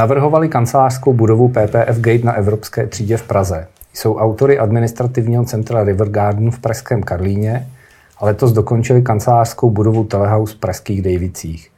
Navrhovali kancelářskou budovu PPF Gate na Evropské třídě v Praze. Jsou autory administrativního centra River Garden v Pražském Karlíně a letos dokončili kancelářskou budovu Telehouse v Pražských Dejvicích.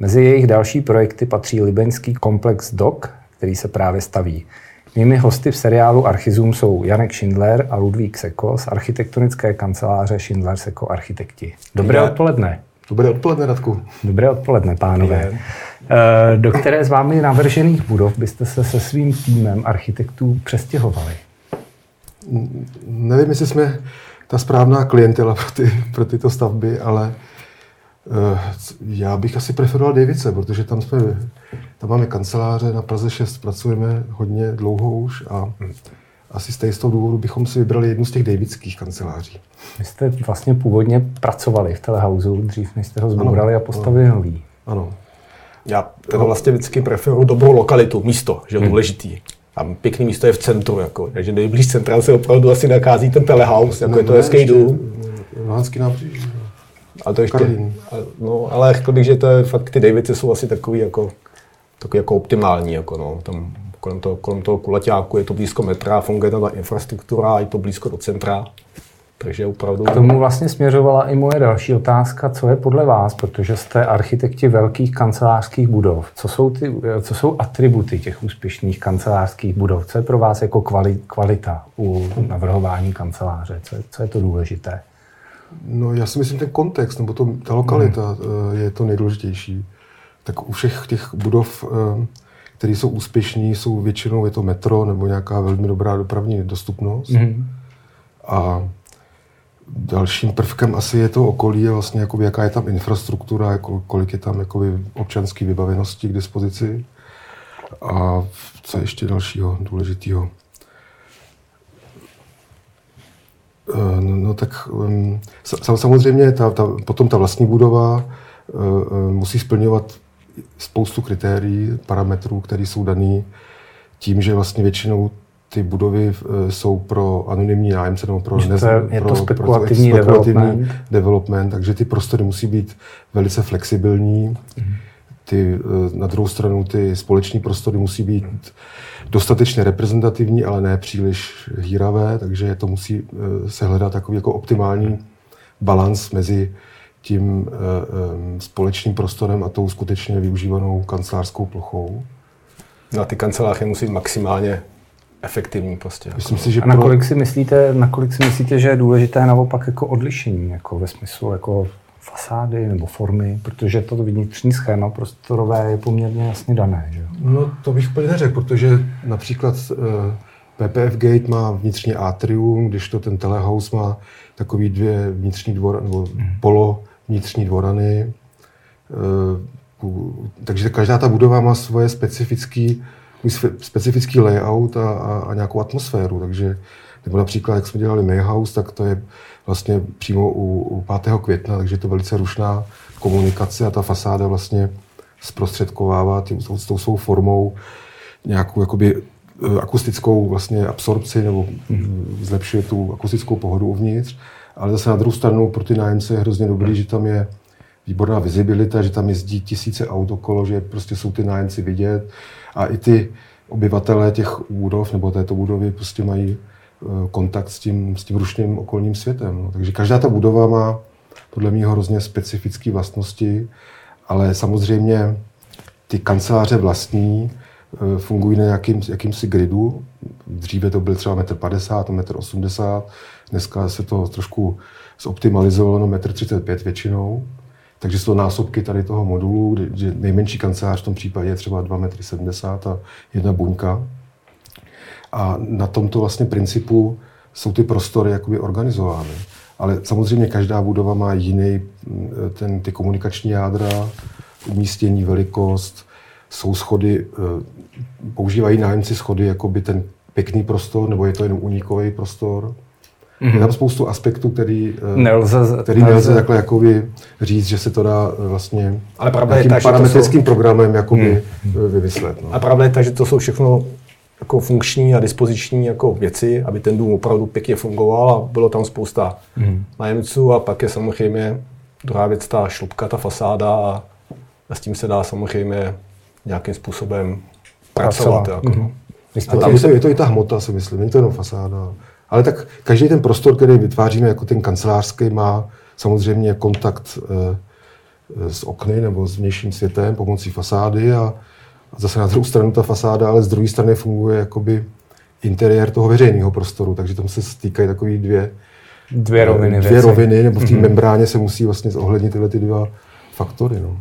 Mezi jejich další projekty patří libeňský komplex DOC, který se právě staví. Mými hosty v seriálu Archizum jsou Janek Schindler a Ludvík Seko z architektonické kanceláře Schindler Seko Architekti. Dobré odpoledne. Dobré odpoledne, Radku. Dobré odpoledne, pánové. Eh, do které z vámi navržených budov byste se se svým týmem architektů přestěhovali? Nevím, jestli jsme ta správná klientela pro, ty, pro tyto stavby, ale uh, já bych asi preferoval Davice, protože tam jsme, tam máme kanceláře, na Praze 6 pracujeme hodně dlouho už a asi z toho důvodu bychom si vybrali jednu z těch davidských kanceláří. Vy jste vlastně původně pracovali v Telehouse dřív, než jste ho zbourali a postavili ano. nový. Ano. Já teda vlastně vždycky preferuji dobrou lokalitu, místo, že je hmm. důležitý. A pěkný místo je v centru, jako, takže nejblíž centra se opravdu asi nachází ten telehouse, jako ne, je to hezký dům. Rohanský nábřeží. Ale to ještě, no, ale řekl bych, že to je fakt, ty Davidsy jsou asi takový jako, takový jako optimální, jako no, tam kolem toho, kolem toho kulaťáku je to blízko metra, funguje tam ta infrastruktura, je to blízko do centra. Takže opravdu... K tomu vlastně směřovala i moje další otázka, co je podle vás, protože jste architekti velkých kancelářských budov. Co jsou, ty, co jsou atributy těch úspěšných kancelářských budov? Co je pro vás jako kvalita u navrhování kanceláře? Co je, co je to důležité? No já si myslím ten kontext, nebo to, ta lokalita hmm. je to nejdůležitější. Tak u všech těch budov, eh, které jsou úspěšní, jsou většinou je to metro nebo nějaká velmi dobrá dopravní dostupnost. Hmm. A Dalším prvkem asi je to okolí, je vlastně jakoby, jaká je tam infrastruktura, jako, kolik je tam jakoby, občanské vybavenosti k dispozici. A co ještě dalšího důležitého? Eh, no, tak samozřejmě ta, ta, potom ta vlastní budova uh, musí splňovat spoustu kritérií, parametrů, které jsou dané tím, že vlastně většinou ty budovy eh, jsou pro anonymní nájemce nebo pro, nez, je pro, to spekulativní, pro spekulativní development. development. Takže ty prostory musí být velice flexibilní. Mm. Ty, eh, na druhou stranu ty společní prostory musí být dostatečně reprezentativní, ale ne příliš hýravé, takže to musí eh, se hledat takový jako optimální balans mezi tím společným prostorem a tou skutečně využívanou kancelářskou plochou. Na ty kanceláře musí maximálně efektivní prostě. Myslím si, že a nakolik, pro... si myslíte, nakolik si myslíte, že je důležité naopak jako odlišení, jako ve smyslu jako fasády nebo formy, protože to vnitřní schéma prostorové je poměrně jasně dané. Že? No to bych úplně neřekl, protože například eh, PPF Gate má vnitřní atrium, když to ten telehouse má takový dvě vnitřní dvora, nebo hmm. polo vnitřní dvorany. Uh, takže každá ta budova má svoje specifické specifický layout a, a, a nějakou atmosféru. Takže, nebo například, jak jsme dělali Mayhouse, tak to je vlastně přímo u, u 5. května, takže je to velice rušná komunikace a ta fasáda vlastně zprostředkovává tím, s tou svou formou nějakou jakoby eh, akustickou vlastně absorpci nebo zlepšuje tu akustickou pohodu uvnitř. Ale zase na druhou stranu pro ty nájemce je hrozně dobrý, že tam je výborná vizibilita, že tam jezdí tisíce aut okolo, že prostě jsou ty nájemci vidět, a i ty obyvatelé těch budov nebo této budovy prostě mají eh, kontakt s tím, s tím rušným okolním světem. No. Takže každá ta budova má podle mě hrozně specifické vlastnosti, ale samozřejmě ty kanceláře vlastní eh, fungují na nějakým, jakýmsi gridu. Dříve to byl třeba 1,50 m, 1,80 m, dneska se to trošku zoptimalizovalo na 1,35 m většinou. Takže jsou násobky tady toho modulu, kde nejmenší kancelář v tom případě je třeba 2,70 m a jedna buňka. A na tomto vlastně principu jsou ty prostory jakoby organizovány. Ale samozřejmě každá budova má jiný, ten, ty komunikační jádra, umístění, velikost, jsou schody, eh, používají nájemci schody jako by ten pěkný prostor, nebo je to jenom unikový prostor. Mm-hmm. Je tam spoustu aspektů, který eh, nelze, který nelze, nelze takhle jakoby říct, že se to dá eh, vlastně Ale pravda je ta, parametrickým jsou... programem jakoby mm. vymyslet. No. A pravda je ta, že to jsou všechno jako funkční a dispoziční jako věci, aby ten dům opravdu pěkně fungoval a bylo tam spousta mm. nájemců a pak je samozřejmě druhá věc ta šlupka, ta fasáda a, a s tím se dá samozřejmě nějakým způsobem pracovat. Jako. Mm-hmm. A tam je to, je to i ta hmota, si myslím, není to jenom fasáda. Ale tak každý ten prostor, který vytváříme jako ten kancelářský, má samozřejmě kontakt e, s okny nebo s vnějším světem pomocí fasády a, a zase na druhou stranu ta fasáda, ale z druhé strany funguje jakoby interiér toho veřejného prostoru, takže tam se stýkají takové dvě, dvě roviny, dvě roviny nebo v té mm-hmm. membráně se musí vlastně zohlednit tyhle ty dva faktory. No.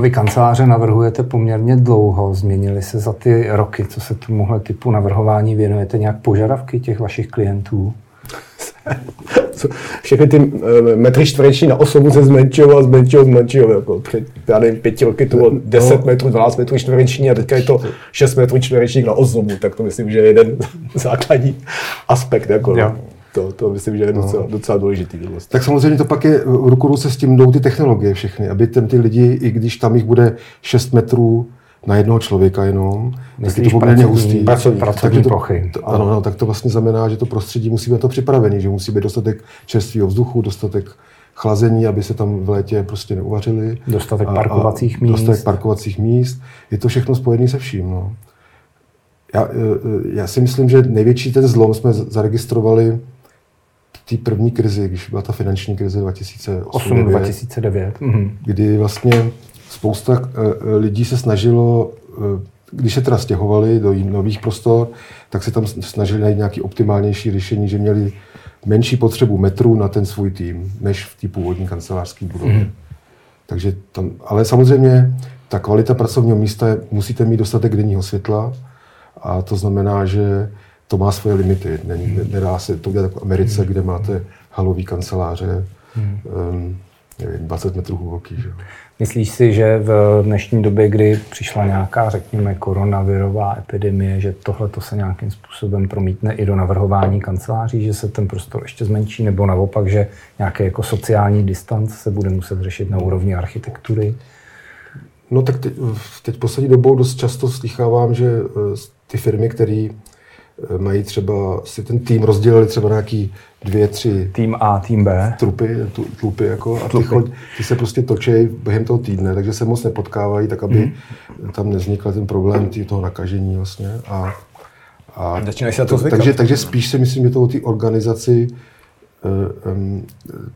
Vy kanceláře navrhujete poměrně dlouho. Změnily se za ty roky, co se tomuhle typu navrhování věnujete, nějak požadavky těch vašich klientů? Všechny ty eh, metry čtvereční na osobu se zmenšilo a zmenšilo, zmenšilo. Jako před, já nevím, pěti roky to bylo 10 no. metrů, 12 metrů čtvereční a teďka je to 6 metrů čtverečních na osobu. Tak to myslím, že je jeden základní aspekt. Jako, no. To, to myslím, že je docela, no. docela důležitý. Vlastně. Tak samozřejmě to pak je v ruku ruce s tím jdou ty technologie všechny, aby ten, ty lidi, i když tam jich bude 6 metrů na jednoho člověka jenom, Myslíš tak je to poměrně hustý. Pracovní, pracovní to, plochy. To, ano, no, tak to vlastně znamená, že to prostředí musí být to připravený, že musí být dostatek čerstvého vzduchu, dostatek chlazení, aby se tam v létě prostě neuvařili. Dostatek a, parkovacích a míst. Dostatek parkovacích míst. Je to všechno spojené se vším. No. Já, e, e, já si myslím, že největší ten zlom jsme zaregistrovali té první krizi, když byla ta finanční krize 2008-2009, mhm. kdy vlastně spousta uh, lidí se snažilo, uh, když se teda stěhovali do nových prostor, tak se tam snažili najít nějaký optimálnější řešení, že měli menší potřebu metrů na ten svůj tým, než v té původní kancelářské budově. Mm. Takže tam, ale samozřejmě ta kvalita pracovního místa je, musíte mít dostatek denního světla a to znamená, že to má svoje limity. Není, nedá se to udělat jako v Americe, kde máte halový kanceláře, um, nevím, 20 metrů hluboký. Že? Myslíš si, že v dnešní době, kdy přišla nějaká, řekněme, koronavirová epidemie, že tohle to se nějakým způsobem promítne i do navrhování kanceláří, že se ten prostor ještě zmenší, nebo naopak, že nějaký jako sociální distanc se bude muset řešit na úrovni architektury? No tak teď, teď poslední dobou dost často slychávám, že eh, ty firmy, které mají třeba, si ten tým rozdělili třeba na nějaký dvě, tři... Tým A, tým B. Trupy, tu, tlupy jako, a ty, chod, ty, se prostě točí během toho týdne, takže se moc nepotkávají, tak aby hmm. tam nevznikl ten problém tý, toho nakažení vlastně. A, a se to zvykat. takže, takže spíš si myslím, že to o té organizaci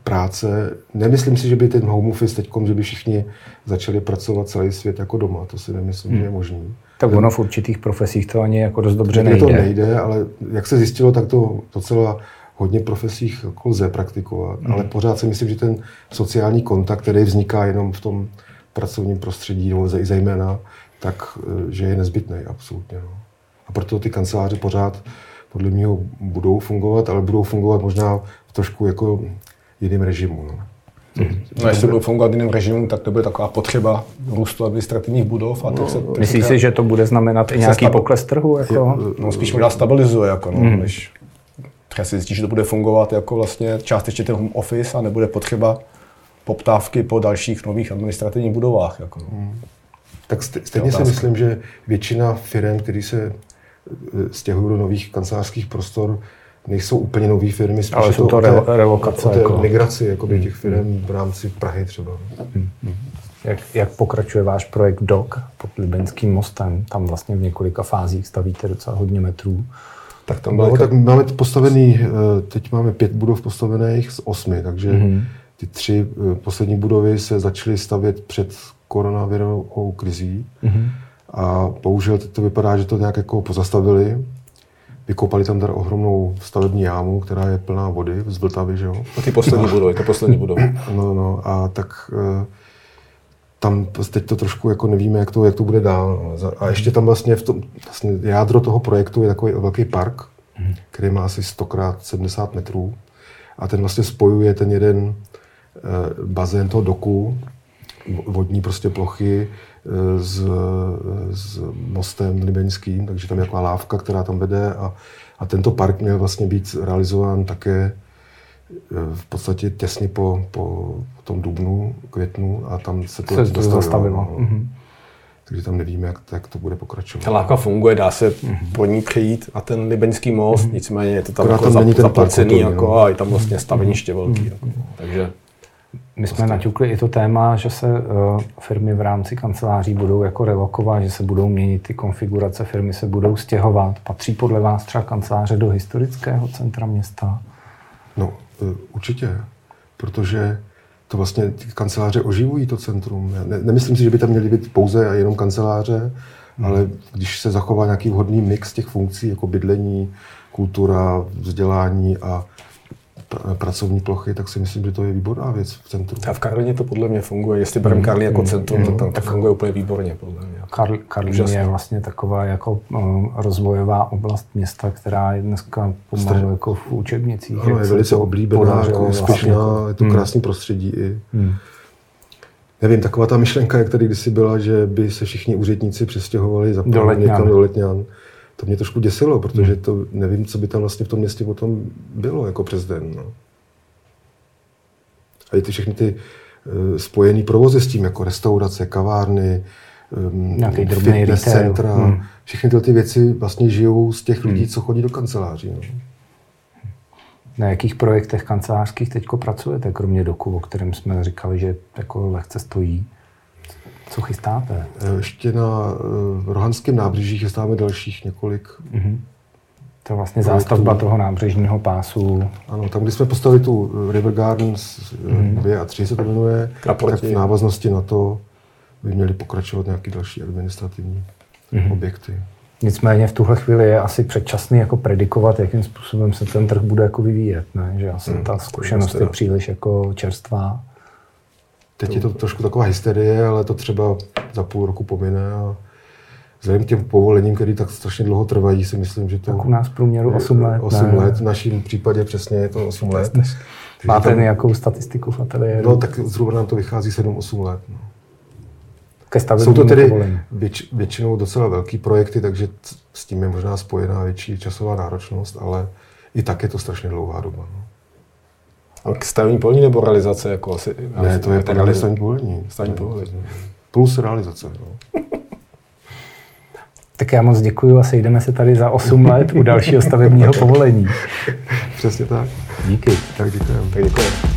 práce. Nemyslím si, že by ten home office teď, že by všichni začali pracovat celý svět jako doma. To si nemyslím, hmm. že je možný. Tak ono v určitých profesích to ani jako dost dobře nejde. to nejde, ale jak se zjistilo, tak to docela hodně profesích jako lze praktikovat. Mm. Ale pořád si myslím, že ten sociální kontakt, který vzniká jenom v tom pracovním prostředí, nebo zejména, tak eh, že je nezbytný absolutně. No. A proto ty kanceláře pořád podle mě budou fungovat, ale budou fungovat možná v trošku jako jiném režimu. No. Hmm. No, jestli bude fungovat jiným režimu, tak to bude taková potřeba růstu administrativních budov. A no, se, Myslíš si, že to bude znamenat i nějaký pokles trhu? Jako? No, spíš možná stabilizuje, jako, no, hmm. než třeba si zjistí, že to bude fungovat jako vlastně částečně ten home office a nebude potřeba poptávky po dalších nových administrativních budovách. Jako, no. hmm. Tak stejně si myslím, že většina firm, které se stěhují do nových kancelářských prostor, nejsou úplně nové firmy, spíš Ale jsou to, to re- relokace. O té jako... migraci jakoby, těch firm v rámci Prahy třeba. Hmm. Jak, jak pokračuje váš projekt DOC pod Libenským mostem? Tam vlastně v několika fázích stavíte docela hodně metrů. Tak tam no, tak máme postavený, eh, teď máme pět budov postavených z osmi, takže mm-hmm. ty tři eh, poslední budovy se začaly stavět před koronavirovou krizí. Mm-hmm. A bohužel to vypadá, že to nějak jako pozastavili. Vykopali tam tady ohromnou stavební jámu, která je plná vody z Vltavy, že jo? A ty poslední budovy, to poslední budovy. No, no, a tak e, tam teď to trošku jako nevíme, jak to, jak to bude dál. No. A ještě tam vlastně v tom, vlastně jádro toho projektu je takový velký park, který má asi 100 x 70 metrů. A ten vlastně spojuje ten jeden e, bazén toho doku, vodní prostě plochy, s, s mostem libeňským, takže tam je taková lávka, která tam vede a, a tento park měl vlastně být realizován také e, v podstatě těsně po, po tom dubnu, květnu a tam se to, se to zastavilo. No. Mm-hmm. Takže tam nevíme, jak, jak to bude pokračovat. Ta lávka funguje, dá se mm-hmm. po ní přejít a ten libeňský most, mm-hmm. nicméně je to tam, jako tam zaplacený jako, no. a je tam vlastně staveniště velký. Mm-hmm. Jako. Takže My jsme vlastně. naťukli i to téma, že se uh, firmy v rámci kanceláří budou jako relokovat, že se budou měnit ty konfigurace, firmy se budou stěhovat. Patří podle vás třeba kanceláře do historického centra města? No, uh, určitě, protože to vlastně ty kanceláře oživují to centrum. Ne, nemyslím si, že by tam měly být pouze a jenom kanceláře, hmm. ale když se zachová nějaký vhodný mix těch funkcí, jako bydlení, kultura, vzdělání a pracovní plochy, tak si myslím, že to je výborná věc v centru. A v Karlině to podle mě funguje. Jestli bereme mm, Karlín jako mm, centrum, mm, tak tam to funguje úplně výborně, podle mě. Karl, Karlín je vlastně taková jako um, rozvojová oblast města, která je dneska pomalu jako v učebnicích. Ano, je velice oblíbená, jako úspěšná, vlastně. je to krásný mm. prostředí i. Mm. Nevím, taková ta myšlenka, jak tady kdysi byla, že by se všichni úředníci přestěhovali za do někam do Letňan to mě trošku děsilo, protože hmm. to nevím, co by tam vlastně v tom městě potom bylo jako přes den. No. A i ty všechny ty uh, spojený provozy s tím, jako restaurace, kavárny, um, fitness centra, hmm. všechny tyhle ty věci vlastně žijou z těch lidí, hmm. co chodí do kanceláří. No. Na jakých projektech kancelářských teď pracujete, kromě doku, o kterém jsme říkali, že jako lehce stojí? Co chystáte? Eh, ještě na uh, Rohanském nábřeží chystáme dalších několik. Mm-hmm. To je vlastně projektů. zástavba toho nábřežního pásu. Ano, tam, kde jsme postavili tu River Gardens mm-hmm. 2 a 3 se to jmenuje, tak v návaznosti na to by měly pokračovat nějaké další administrativní mm-hmm. objekty. Nicméně v tuhle chvíli je asi předčasný jako predikovat, jakým způsobem se ten trh bude jako vyvíjet. Ne? Že asi hmm, ta zkušenost je příliš jako čerstvá. Teď je to trošku taková hysterie, ale to třeba za půl roku pomine a vzhledem k těm povolením, které tak strašně dlouho trvají, si myslím, že to... Tak u nás průměru 8 let. 8 ne? let, v našem případě přesně je to 8 let. Máte tam, nějakou statistiku v ateliéru? No, tak zhruba nám to vychází 7-8 let. No. Ke Jsou to tedy věč, většinou docela velký projekty, takže s tím je možná spojená větší časová náročnost, ale i tak je to strašně dlouhá doba. No. Ale k stavení polní nebo realizace? Jako asi, ne, to je právě stavení polní. Stavení polní. Plus realizace. No. Tak já moc děkuji a sejdeme se tady za 8 let u dalšího stavebního povolení. Přesně tak. Díky. Tak děkujeme. Tak děkujeme.